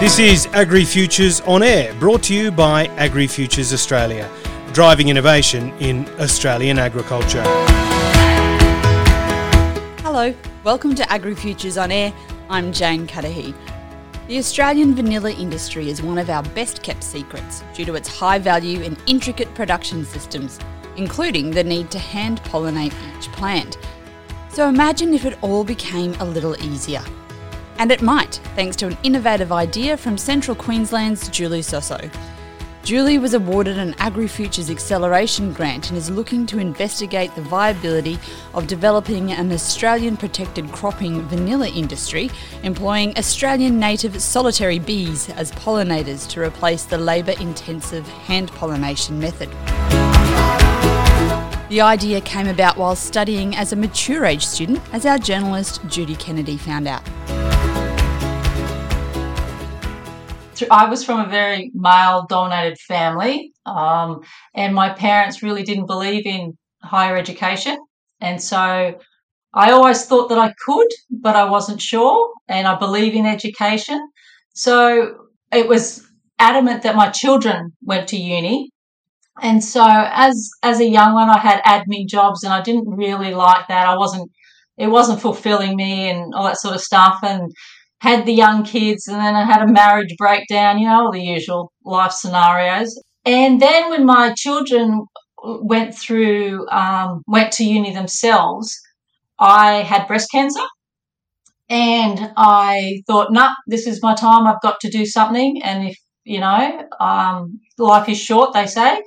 This is Agri Futures on Air, brought to you by Agri Futures Australia, driving innovation in Australian agriculture. Hello, welcome to Agri Futures on Air. I'm Jane Cudahy. The Australian vanilla industry is one of our best kept secrets due to its high value and intricate production systems, including the need to hand pollinate each plant. So imagine if it all became a little easier. And it might, thanks to an innovative idea from Central Queensland's Julie Sosso. Julie was awarded an AgriFutures Acceleration Grant and is looking to investigate the viability of developing an Australian protected cropping vanilla industry, employing Australian native solitary bees as pollinators to replace the labour intensive hand pollination method. The idea came about while studying as a mature age student, as our journalist Judy Kennedy found out. I was from a very male dominated family, um, and my parents really didn't believe in higher education. And so I always thought that I could, but I wasn't sure, and I believe in education. So it was adamant that my children went to uni. And so as as a young one I had admin jobs and I didn't really like that. I wasn't it wasn't fulfilling me and all that sort of stuff and had the young kids and then I had a marriage breakdown, you know, all the usual life scenarios. And then when my children went through, um, went to uni themselves, I had breast cancer. And I thought, nah, this is my time. I've got to do something. And if, you know, um, life is short, they say.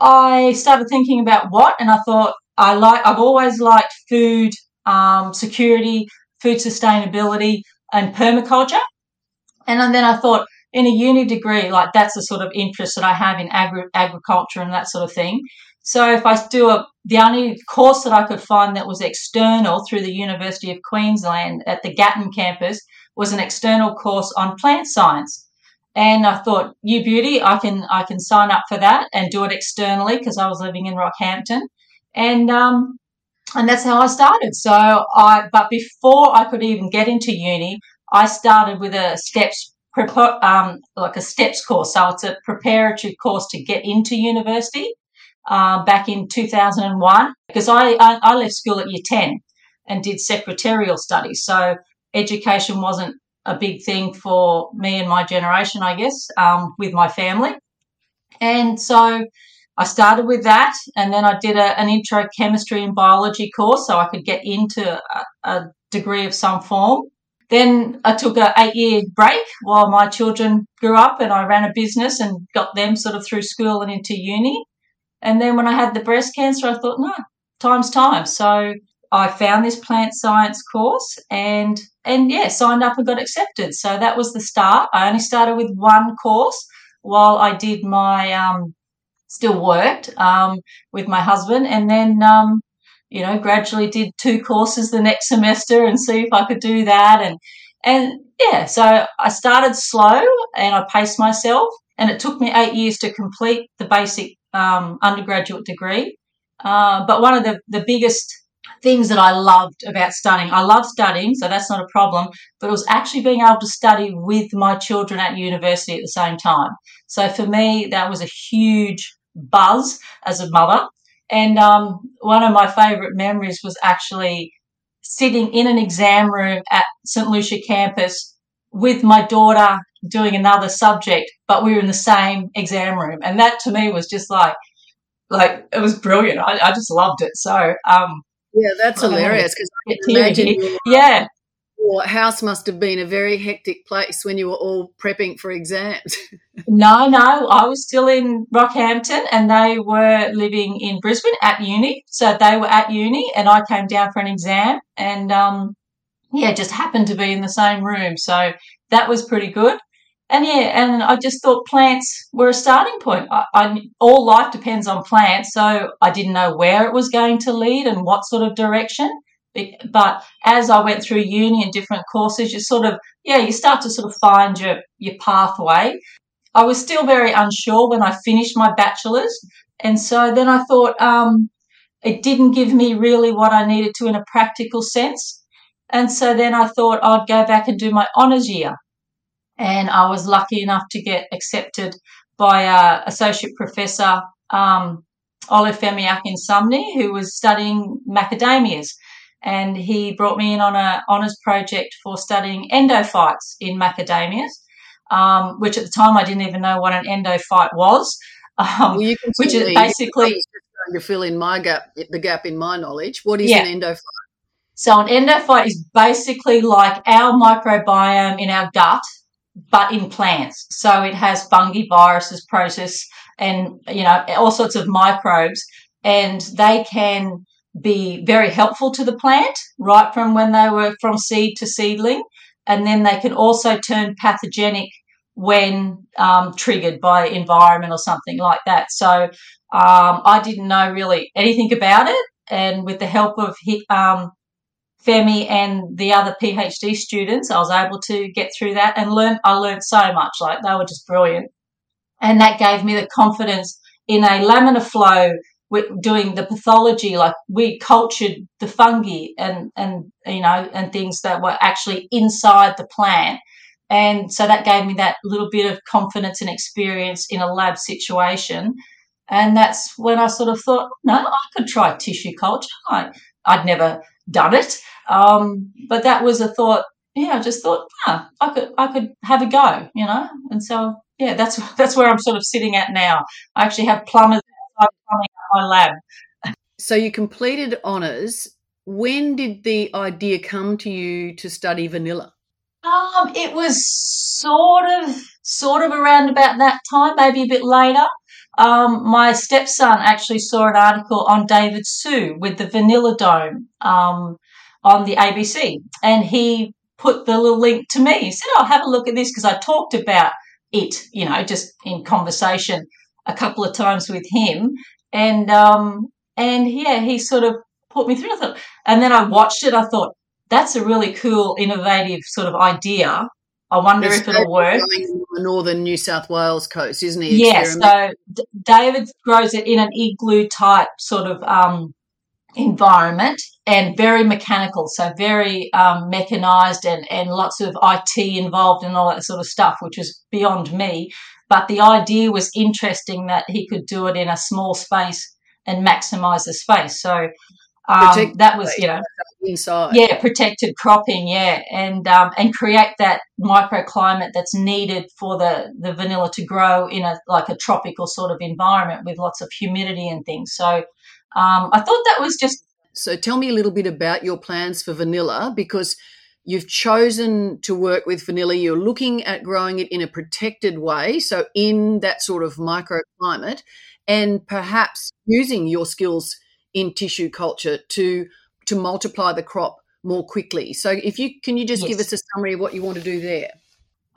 I started thinking about what, and I thought, I like, I've always liked food um, security, food sustainability and permaculture. And then I thought, in a uni degree, like that's the sort of interest that I have in agri- agriculture and that sort of thing. So if I do a, the only course that I could find that was external through the University of Queensland at the Gatton campus was an external course on plant science. And I thought, you beauty, I can I can sign up for that and do it externally because I was living in Rockhampton. And um, and that's how I started. So I, but before I could even get into uni, I started with a steps, um, like a steps course. So it's a preparatory course to get into university. Uh, back in 2001, because I, I, I left school at year 10 and did secretarial studies. So education wasn't a big thing for me and my generation, I guess, um, with my family. And so I started with that, and then I did a, an intro chemistry and biology course so I could get into a, a degree of some form. Then I took an eight year break while my children grew up, and I ran a business and got them sort of through school and into uni. And then when I had the breast cancer, I thought, no, time's time. So I found this plant science course and and yeah, signed up and got accepted. So that was the start. I only started with one course while I did my um, still worked um, with my husband, and then um, you know gradually did two courses the next semester and see if I could do that, and and yeah, so I started slow and I paced myself, and it took me eight years to complete the basic um, undergraduate degree. Uh, but one of the, the biggest things that I loved about studying. I love studying, so that's not a problem, but it was actually being able to study with my children at university at the same time. So for me, that was a huge buzz as a mother. And um, one of my favourite memories was actually sitting in an exam room at St Lucia campus with my daughter doing another subject, but we were in the same exam room. And that to me was just like, like it was brilliant. I, I just loved it. So, um, yeah, that's hilarious because I can imagine. Yeah, your house must have been a very hectic place when you were all prepping for exams. no, no, I was still in Rockhampton and they were living in Brisbane at uni. So they were at uni and I came down for an exam and, um, yeah, just happened to be in the same room. So that was pretty good. And yeah, and I just thought plants were a starting point. I, I, all life depends on plants, so I didn't know where it was going to lead and what sort of direction. But as I went through uni and different courses, you sort of, yeah, you start to sort of find your, your pathway. I was still very unsure when I finished my bachelor's. And so then I thought, um, it didn't give me really what I needed to in a practical sense. And so then I thought I'd go back and do my honours year. and I was lucky enough to get accepted by uh, Associate Professor um, Olufemi Akinsanmi, who was studying macadamias. And he brought me in on an honours project for studying endophytes in macadamias, um, which at the time I didn't even know what an endophyte was. Um, well, which is basically to fill in my gap, the gap in my knowledge. What is yeah. an endophyte? So an endophyte is basically like our microbiome in our gut, but in plants. So it has fungi, viruses, protists, and you know all sorts of microbes, and they can be very helpful to the plant right from when they were from seed to seedling, and then they can also turn pathogenic when um, triggered by environment or something like that. So um, I didn't know really anything about it, and with the help of um, Femi and the other PhD students, I was able to get through that and learn. I learned so much. Like they were just brilliant, and that gave me the confidence in a laminar flow. With doing the pathology, like we cultured the fungi and and you know and things that were actually inside the plant, and so that gave me that little bit of confidence and experience in a lab situation. And that's when I sort of thought, no, I could try tissue culture. I, I'd never done it. Um, but that was a thought. Yeah, I just thought, ah, I could, I could have a go, you know. And so, yeah, that's that's where I'm sort of sitting at now. I actually have plumbers my lab. So you completed honors. When did the idea come to you to study vanilla? Um, it was sort of, sort of around about that time, maybe a bit later. Um, my stepson actually saw an article on David Su with the Vanilla Dome um, on the ABC, and he put the little link to me. He said, "I'll oh, have a look at this," because I talked about it, you know, just in conversation a couple of times with him, and um, and yeah, he sort of put me through. I thought, and then I watched it. I thought that's a really cool, innovative sort of idea. I wonder if it'll work. The northern New South Wales coast, isn't he? Yes. So D- David grows it in an igloo type sort of um, environment and very mechanical, so very um, mechanized and, and lots of IT involved and all that sort of stuff, which was beyond me. But the idea was interesting that he could do it in a small space and maximize the space. So um, that was, you know, inside. Yeah, protected cropping. Yeah, and um, and create that microclimate that's needed for the the vanilla to grow in a like a tropical sort of environment with lots of humidity and things. So um, I thought that was just. So tell me a little bit about your plans for vanilla because you've chosen to work with vanilla. You're looking at growing it in a protected way, so in that sort of microclimate, and perhaps using your skills in tissue culture to to multiply the crop more quickly. So if you can you just yes. give us a summary of what you want to do there?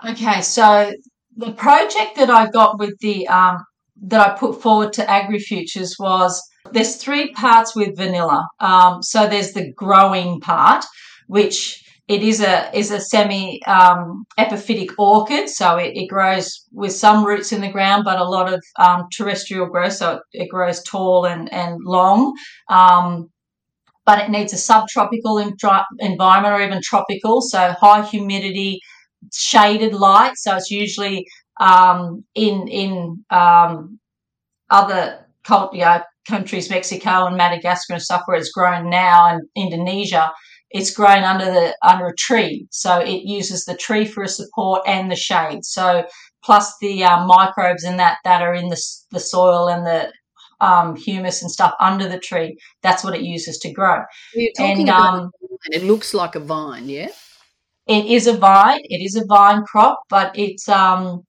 Okay, so the project that I got with the um, that I put forward to AgriFutures was there's three parts with vanilla. Um, so there's the growing part, which it is a is a semi um, epiphytic orchid, so it, it, grows with some roots in the ground, but a lot of um, terrestrial growth, so it, it, grows tall and and long. Um, but it needs a subtropical environment or even tropical, so high humidity, shaded light. So it's usually um, in in um, other you know, countries, Mexico and Madagascar and stuff, where it's grown now, and Indonesia it's grown under the under a tree, so it uses the tree for a support and the shade. So plus the uh, microbes and that that are in the the soil and the um, humus and stuff under the tree. That's what it uses to grow. and um, it looks like a vine, yeah. It is a vine. It is a vine crop, but it's um,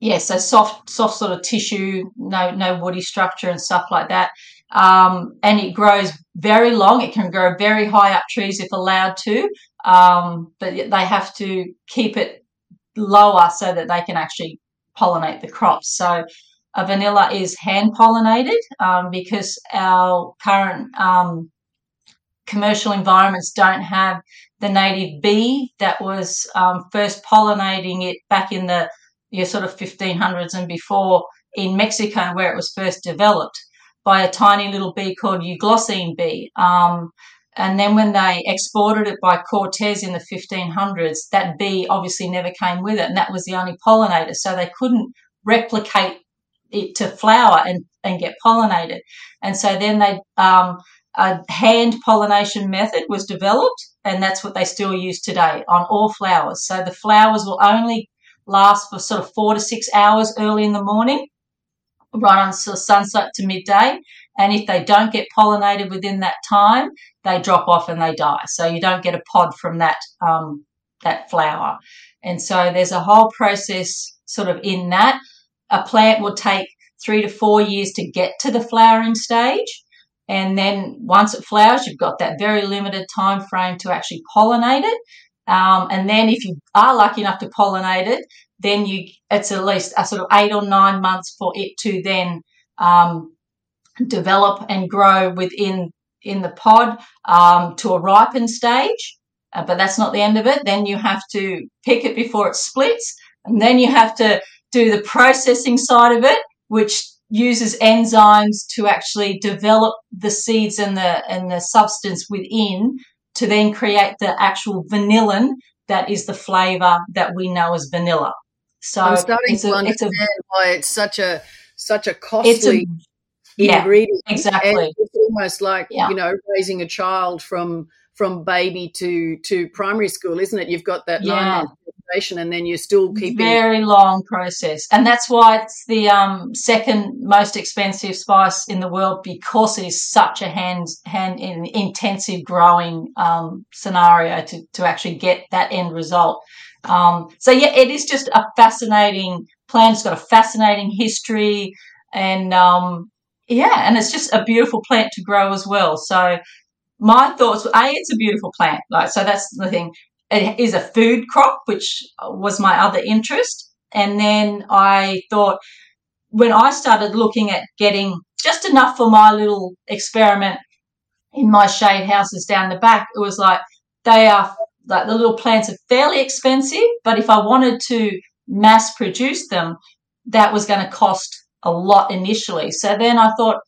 yeah, so soft, soft sort of tissue, no, no woody structure and stuff like that. Um, and it grows very long. It can grow very high up trees if allowed to, um, but they have to keep it lower so that they can actually pollinate the crops. So a vanilla is hand pollinated um, because our current um, commercial environments don't have the native bee that was um, first pollinating it back in the your sort of 1500s and before in Mexico where it was first developed by a tiny little bee called euglossine bee. Um, And then when they exported it by Cortez in the 1500s, that bee obviously never came with it, and that was the only pollinator. So they couldn't replicate it to flower and, and get pollinated. And so then they um, a hand pollination method was developed, and that's what they still use today on all flowers. So the flowers will only last for sort of four to six hours early in the morning, right on sunset to midday. And if they don't get pollinated within that time, they drop off and they die. So you don't get a pod from that um, that flower. And so there's a whole process sort of in that. A plant will take three to four years to get to the flowering stage. And then once it flowers, you've got that very limited time frame to actually pollinate it. Um, and then if you are lucky enough to pollinate it, then you it's at least a sort of eight or nine months for it to then um, develop and grow within in the pod um, to a ripened stage. Uh, but that's not the end of it. Then you have to pick it before it splits, and then you have to do the processing side of it, which uses enzymes to actually develop the seeds and the and the substance within to then create the actual vanillin that is the flavor that we know as vanilla. So I'm starting to a, understand a, why it's such a such a costly a, ingredient. Exactly. And it's almost like yeah. you know raising a child from from baby to to primary school, isn't it? You've got that yeah. nine month and then you're still keeping very long process, and that's why it's the um, second most expensive spice in the world because it is such a hand hand in intensive growing um, scenario to to actually get that end result. Um, so yeah, it is just a fascinating plant. It's got a fascinating history, and um, yeah, and it's just a beautiful plant to grow as well. So my thoughts a, it's a beautiful plant. Like so, that's the thing it is a food crop, which was my other interest. And then I thought when I started looking at getting just enough for my little experiment in my shade houses down the back, it was like they are like the little plants are fairly expensive, but if I wanted to mass produce them, that was going to cost a lot initially. So then I thought,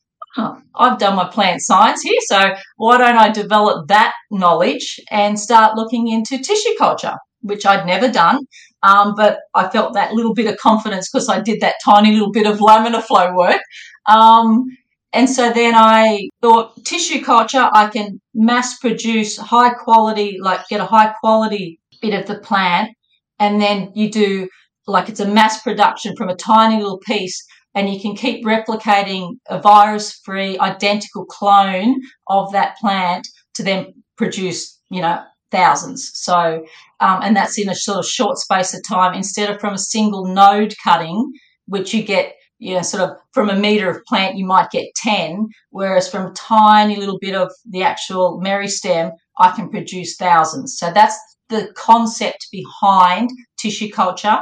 I've done my plant science here, so why don't I develop that knowledge and start looking into tissue culture, which I'd never done. Um, but I felt that little bit of confidence because I did that tiny little bit of laminar flow work. Um, and so then I thought tissue culture, I can mass produce high quality, like get a high quality bit of the plant. And then you do like it's a mass production from a tiny little piece and you can keep replicating a virus free identical clone of that plant to then produce, you know, thousands. So, um, and that's in a sort of short space of time instead of from a single node cutting, which you get, you know, sort of from a meter of plant, you might get 10, whereas from a tiny little bit of the actual meristem, I can produce thousands. So that's the concept behind tissue culture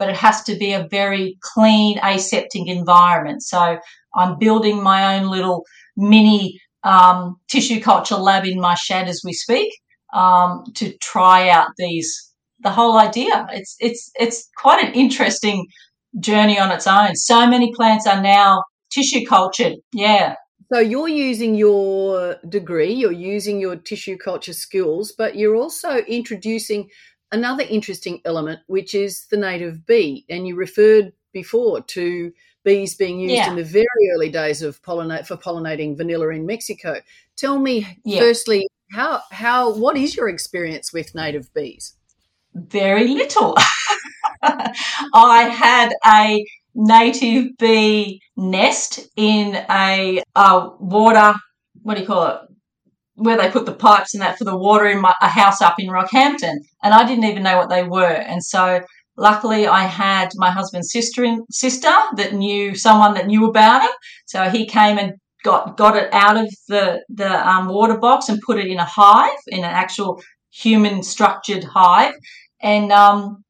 but it has to be a very clean, aseptic environment. So I'm building my own little mini um, tissue culture lab in my shed as we speak um, to try out these. The whole idea. It's it's it's quite an interesting journey on its own. So many plants are now tissue cultured. Yeah. So you're using your degree, you're using your tissue culture skills, but you're also introducing another interesting element, which is the native bee. And you referred before to bees being used yeah. in the very early days of pollinate for pollinating vanilla in Mexico. Tell me, yeah. firstly, how how what is your experience with native bees? Very little. I had a native bee nest in a, a water. What do you call it? where they put the pipes and that for the water in my, a house up in Rockhampton, and I didn't even know what they were. And so, luckily, I had my husband's sister in, sister that knew someone that knew about it. So he came and got got it out of the the um, water box and put it in a hive, in an actual human structured hive, and um,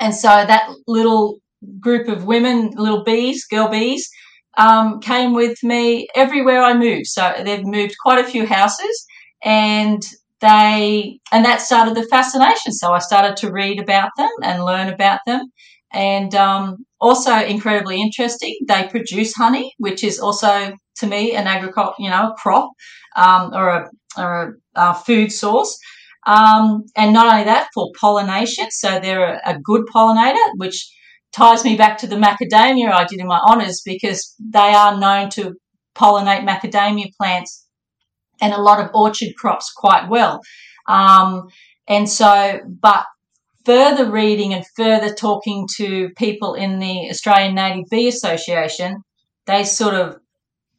and so that little group of women, little bees, girl bees, um, came with me everywhere I moved. So they've moved quite a few houses and they, and that started the fascination. So I started to read about them and learn about them. And um, also incredibly interesting, they produce honey, which is also to me an agriculture, you know, a crop um, or a or uh, food source. Um, and not only that, for pollination. So they're a, good pollinator, which ties me back to the macadamia I did in my honours because they are known to pollinate macadamia plants and a lot of orchard crops quite well. Um, and so, but further reading and further talking to people in the Australian Native Bee Association, they sort of,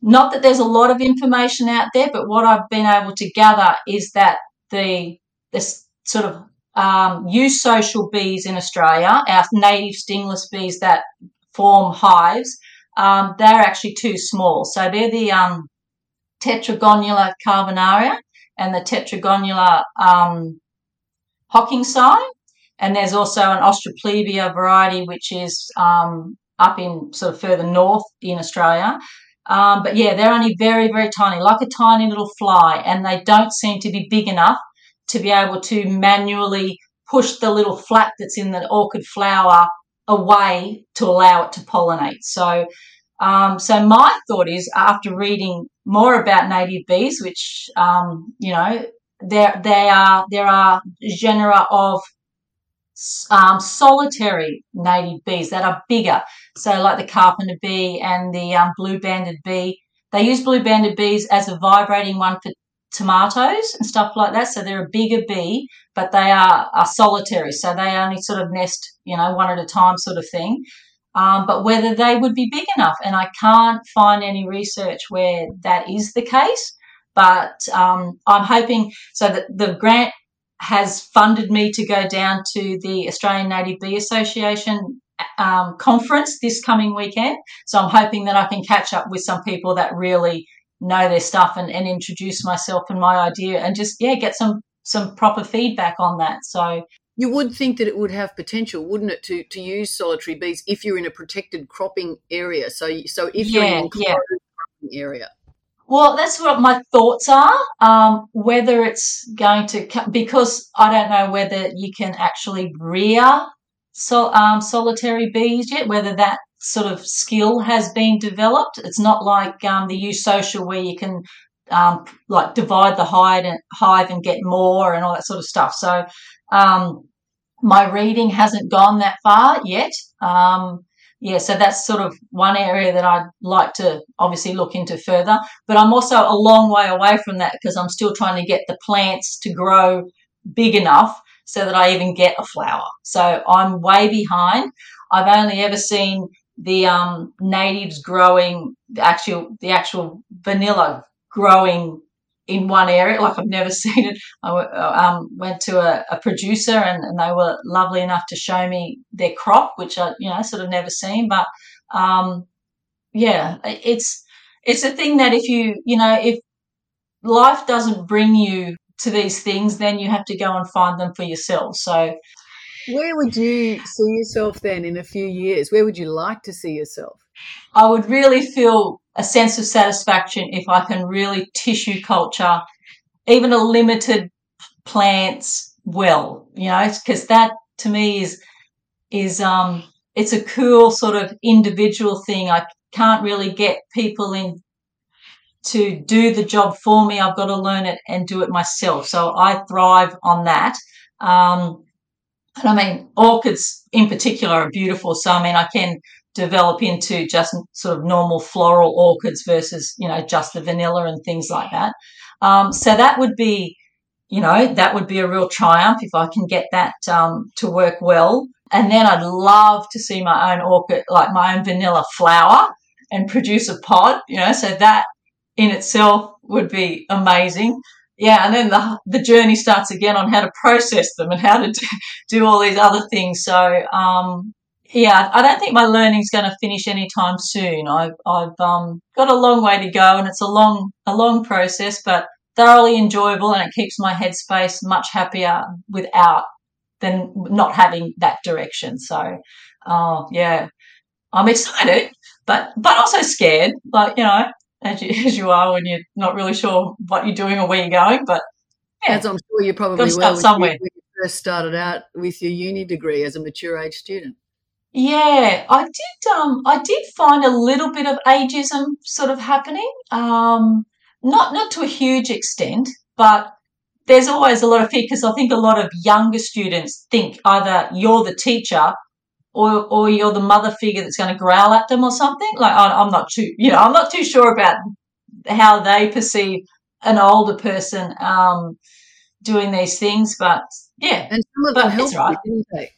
not that there's a lot of information out there, but what I've been able to gather is that the, the sort of um, eusocial bees in Australia, our native stingless bees that form hives, um, they're actually too small. So they're the um, Tetragonula carbonaria and the Tetragonula um, hockingsi. And there's also an Austroplebeia variety, which is um, up in sort of further north in Australia. Um, but yeah, they're only very, very tiny, like a tiny little fly, and they don't seem to be big enough to be able to manually push the little flap that's in the orchid flower away to allow it to pollinate. So, um, so my thought is after reading more about native bees, which um, you know there they are there are genera of um, solitary native bees that are bigger. So, like the carpenter bee and the um, blue banded bee, they use blue banded bees as a vibrating one for tomatoes and stuff like that. So they're a bigger bee, but they are, are solitary. So they only sort of nest, you know, one at a time sort of thing. Um, but whether they would be big enough, and I can't find any research where that is the case. But um, I'm hoping so that the grant has funded me to go down to the Australian Native Bee Association um, conference this coming weekend. So I'm hoping that I can catch up with some people that really know their stuff and, and introduce myself and my idea and just yeah get some some proper feedback on that. So you would think that it would have potential, wouldn't it, to, to use solitary bees if you're in a protected cropping area? So so if you're in a yeah. cropping area. Well, that's what my thoughts are. Um, whether it's going to because I don't know whether you can actually rear so, um, solitary bees yet. Whether that sort of skill has been developed. It's not like um, the eusocial where you can um, like divide the hive and, hive and get more and all that sort of stuff. So um, my reading hasn't gone that far yet. Um, yeah, so that's sort of one area that I'd like to obviously look into further. But I'm also a long way away from that because I'm still trying to get the plants to grow big enough so that I even get a flower. So I'm way behind. I've only ever seen the um, natives growing the actual the actual vanilla growing in one area like I've never seen it. I um, went to a, a producer and, and, they were lovely enough to show me their crop, which I you know sort of never seen. But um, yeah, it's it's a thing that if you you know if life doesn't bring you to these things, then you have to go and find them for yourself. So where would you see yourself then in a few years? Where would you like to see yourself? I would really feel a sense of satisfaction if I can really tissue culture, even a limited plants well, you know, because that to me is is um it's a cool sort of individual thing. I can't really get people in to do the job for me. I've got to learn it and do it myself. So I thrive on that. Um, and I mean, orchids in particular are beautiful. So, I mean, I can develop into just sort of normal floral orchids versus, you know, just the vanilla and things like that. Um, so that would be, you know, that would be a real triumph if I can get that um, to work well. And then I'd love to see my own orchid, like my own vanilla flower and produce a pod, you know, so that in itself would be amazing yeah, and then the the journey starts again on how to process them and how to do, do all these other things. So um, yeah, I don't think my learning's going to finish anytime soon. I've I've um, got a long way to go, and it's a long a long process, but thoroughly enjoyable, and it keeps my headspace much happier without than not having that direction. So, uh, yeah, I'm excited, but but also scared. Like you know, as you, as you are when you're not really sure what you're doing or where you're going. But yeah, as I'm sure you probably will somewhere. when you first started out with your uni degree as a mature age student. Yeah, I did. Um, I did find a little bit of ageism sort of happening. Um, not not to a huge extent, but there's always a lot of fear because I think a lot of younger students think either you're the teacher or or you're the mother figure that's going to growl at them or something. Like I, am not too, you know, I'm not too sure about how they perceive an older person um, doing these things, but yeah, and some of them helped, right. didn't they?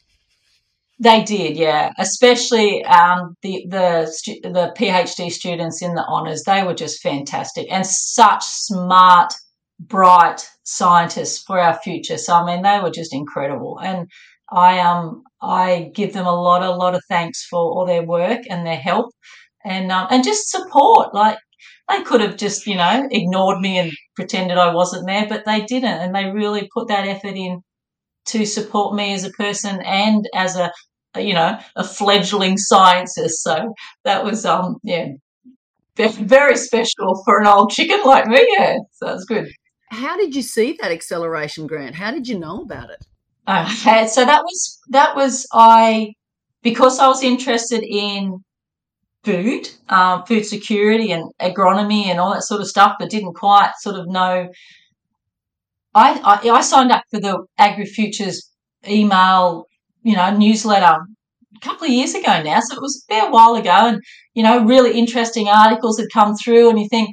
They did, yeah. Especially um, the the the PhD students in the honors, they were just fantastic and such smart, bright scientists for our future. So I mean, they were just incredible, and I um I give them a lot, a lot of thanks for all their work and their help, and um, and just support. Like they could have just you know ignored me and pretended I wasn't there, but they didn't, and they really put that effort in to support me as a person and as a you know a fledgling scientist. So that was um yeah very special for an old chicken like me. Yeah, so that's good. How did you see that acceleration grant? How did you know about it? Okay, so that was that was I because I was interested in food, um, food security, and agronomy, and all that sort of stuff, but didn't quite sort of know. I I, I signed up for the Agri Futures email, you know, newsletter a couple of years ago now, so it was a fair while ago, and you know, really interesting articles had come through, and you think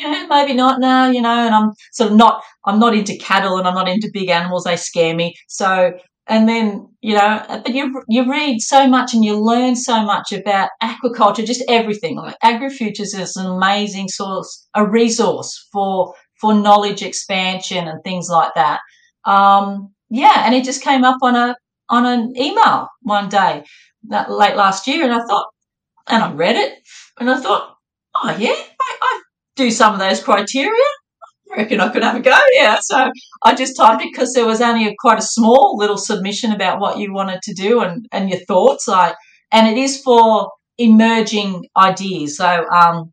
yeah, maybe not now, you know, and I'm sort of not, I'm not into cattle and I'm not into big animals. They scare me. So, and then, you know, but you, you read so much and you learn so much about aquaculture, just everything. Like AgriFutures is an amazing source, a resource for, for knowledge expansion and things like that. Um, yeah. And it just came up on a, on an email one day that late last year. And I thought, and I read it and I thought, oh yeah, do some of those criteria. I reckon I could have a go. Yeah. So I just typed it because there was only a, quite a small little submission about what you wanted to do and, and your thoughts. Like, and it is for emerging ideas. So, um,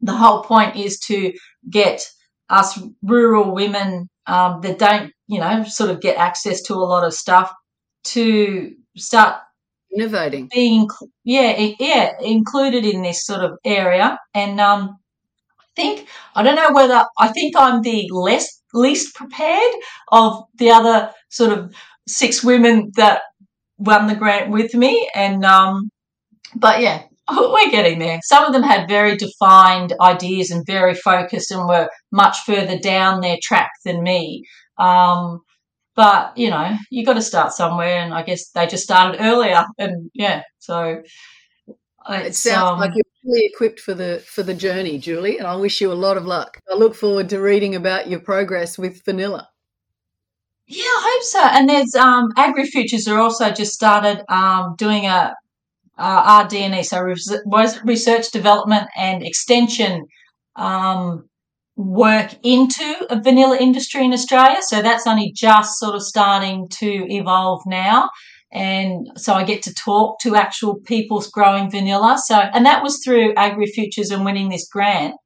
the whole point is to get us rural women um, that don't, you know, sort of get access to a lot of stuff to start innovating, being, yeah, yeah, included in this sort of area. And um, think I don't know whether I think I'm the less least prepared of the other sort of six women that won the grant with me, and um, but yeah, we're getting there. Some of them had very defined ideas and very focused, and were much further down their track than me. Um, but you know, you got to start somewhere, and I guess they just started earlier, and yeah, so it sounds um, like you're fully equipped for the for the journey, Julie, and I wish you a lot of luck. I look forward to reading about your progress with vanilla. Yeah, I hope so. And there's um, Agri Futures are also just started um, doing a uh, RD&E, so research development and extension um, work into a vanilla industry in Australia. So that's only just sort of starting to evolve now and so I get to talk to actual people growing vanilla. So, and that was through Agri Futures and winning this grant.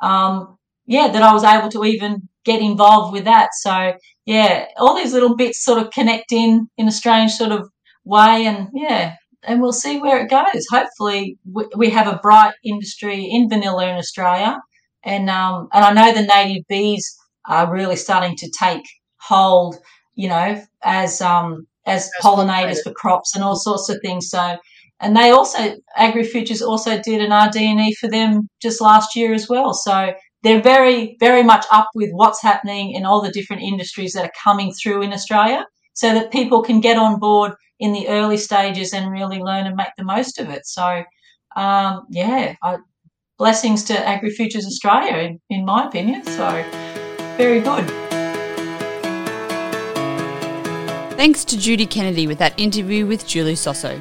Um, yeah, that I was able to even get involved with that. So, yeah, all these little bits sort of connect in in a strange sort of way, and yeah, and we'll see where it goes. Hopefully, we have a bright industry in vanilla in Australia, and um, and I know the native bees are really starting to take hold. You know, as um, as pollinators for crops and all sorts of things. So, and they also AgriFutures also did an RD&E for them just last year as well. So they're very very much up with what's happening in all the different industries that are coming through in Australia, so that people can get on board in the early stages and really learn and make the most of it. So, um, yeah, I, blessings to AgriFutures Australia, in, in my opinion. So, very good. Thanks to Judy Kennedy with that interview with Julie Sosso,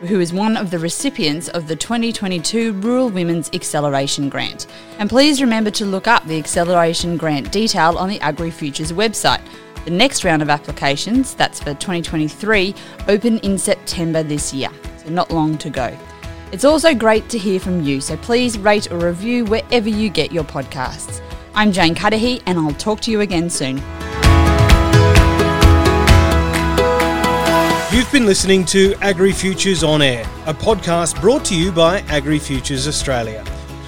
who is one of the recipients of the 2022 Rural Women's Acceleration Grant. And please remember to look up the Acceleration Grant detail on the Agri Futures website. The next round of applications, that's for 2023, open in September this year, so not long to go. It's also great to hear from you, so please rate or review wherever you get your podcasts. I'm Jane Cudahy, and I'll talk to you again soon. You've been listening to Agri Futures On Air, a podcast brought to you by Agri Futures Australia.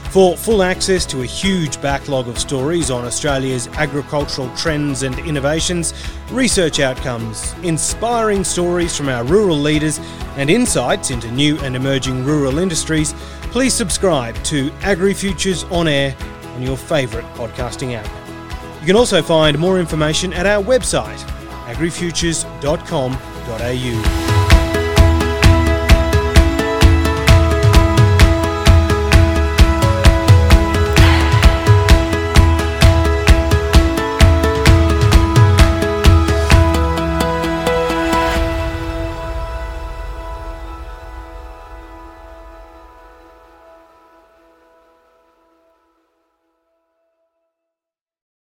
For full access to a huge backlog of stories on Australia's agricultural trends and innovations, research outcomes, inspiring stories from our rural leaders, and insights into new and emerging rural industries, please subscribe to Agri Futures On Air on your favourite podcasting app. You can also find more information at our website, agrifutures.com.au au